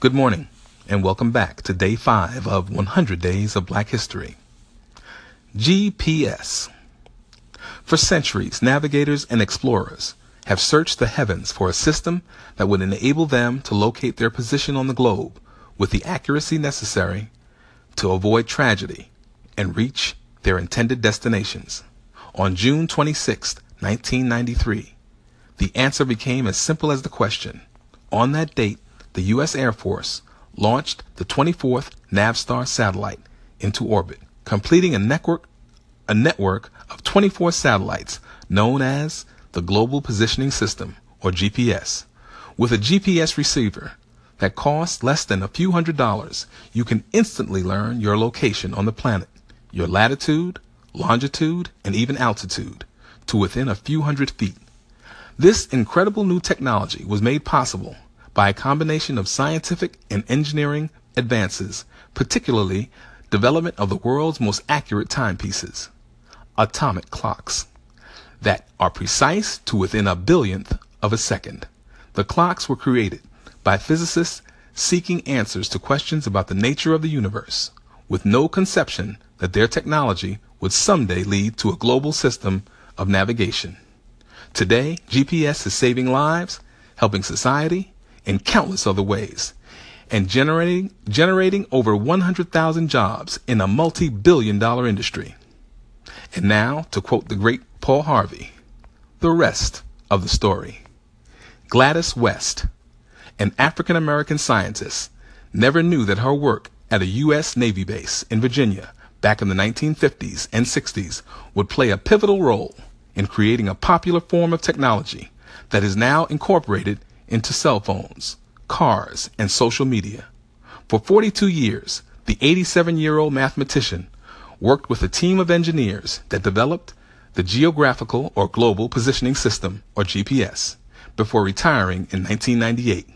Good morning, and welcome back to day five of 100 Days of Black History. GPS. For centuries, navigators and explorers have searched the heavens for a system that would enable them to locate their position on the globe with the accuracy necessary to avoid tragedy and reach their intended destinations. On June 26, 1993, the answer became as simple as the question. On that date, the U.S. Air Force launched the 24th Navstar satellite into orbit, completing a network, a network of 24 satellites known as the Global Positioning System, or GPS. With a GPS receiver that costs less than a few hundred dollars, you can instantly learn your location on the planet, your latitude, longitude, and even altitude to within a few hundred feet. This incredible new technology was made possible by a combination of scientific and engineering advances, particularly development of the world's most accurate timepieces, atomic clocks, that are precise to within a billionth of a second. The clocks were created by physicists seeking answers to questions about the nature of the universe, with no conception that their technology would someday lead to a global system of navigation. Today, GPS is saving lives, helping society in countless other ways, and generating, generating over 100,000 jobs in a multi billion dollar industry. And now, to quote the great Paul Harvey, the rest of the story. Gladys West, an African American scientist, never knew that her work at a U.S. Navy base in Virginia back in the 1950s and 60s would play a pivotal role in creating a popular form of technology that is now incorporated into cell phones, cars, and social media. For 42 years, the 87 year old mathematician worked with a team of engineers that developed the Geographical or Global Positioning System, or GPS, before retiring in 1998.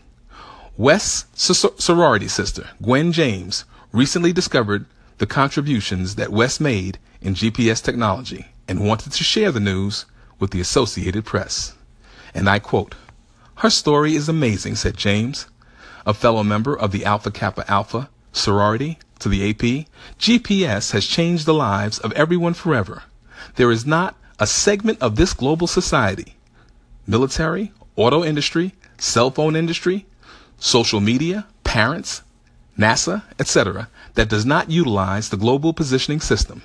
West's sorority sister, Gwen James, recently discovered the contributions that West made in GPS technology and wanted to share the news with the Associated Press. And I quote, Her story is amazing, said James, a fellow member of the Alpha Kappa Alpha sorority to the AP. GPS has changed the lives of everyone forever. There is not a segment of this global society, military, auto industry, cell phone industry, social media, parents, NASA, etc., that does not utilize the global positioning system.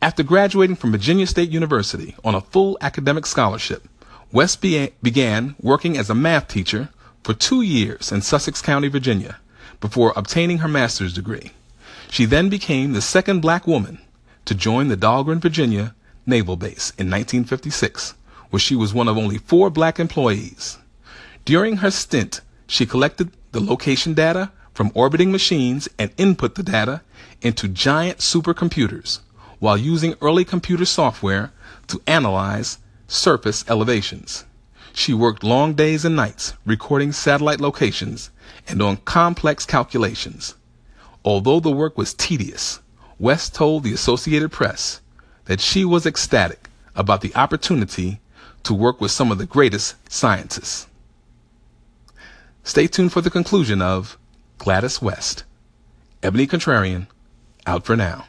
After graduating from Virginia State University on a full academic scholarship, West be- began working as a math teacher for two years in Sussex County, Virginia, before obtaining her master's degree. She then became the second black woman to join the Dahlgren, Virginia Naval Base in 1956, where she was one of only four black employees. During her stint, she collected the location data from orbiting machines and input the data into giant supercomputers while using early computer software to analyze surface elevations. She worked long days and nights recording satellite locations and on complex calculations. Although the work was tedious, West told the Associated Press that she was ecstatic about the opportunity to work with some of the greatest scientists. Stay tuned for the conclusion of Gladys West. Ebony Contrarian, out for now.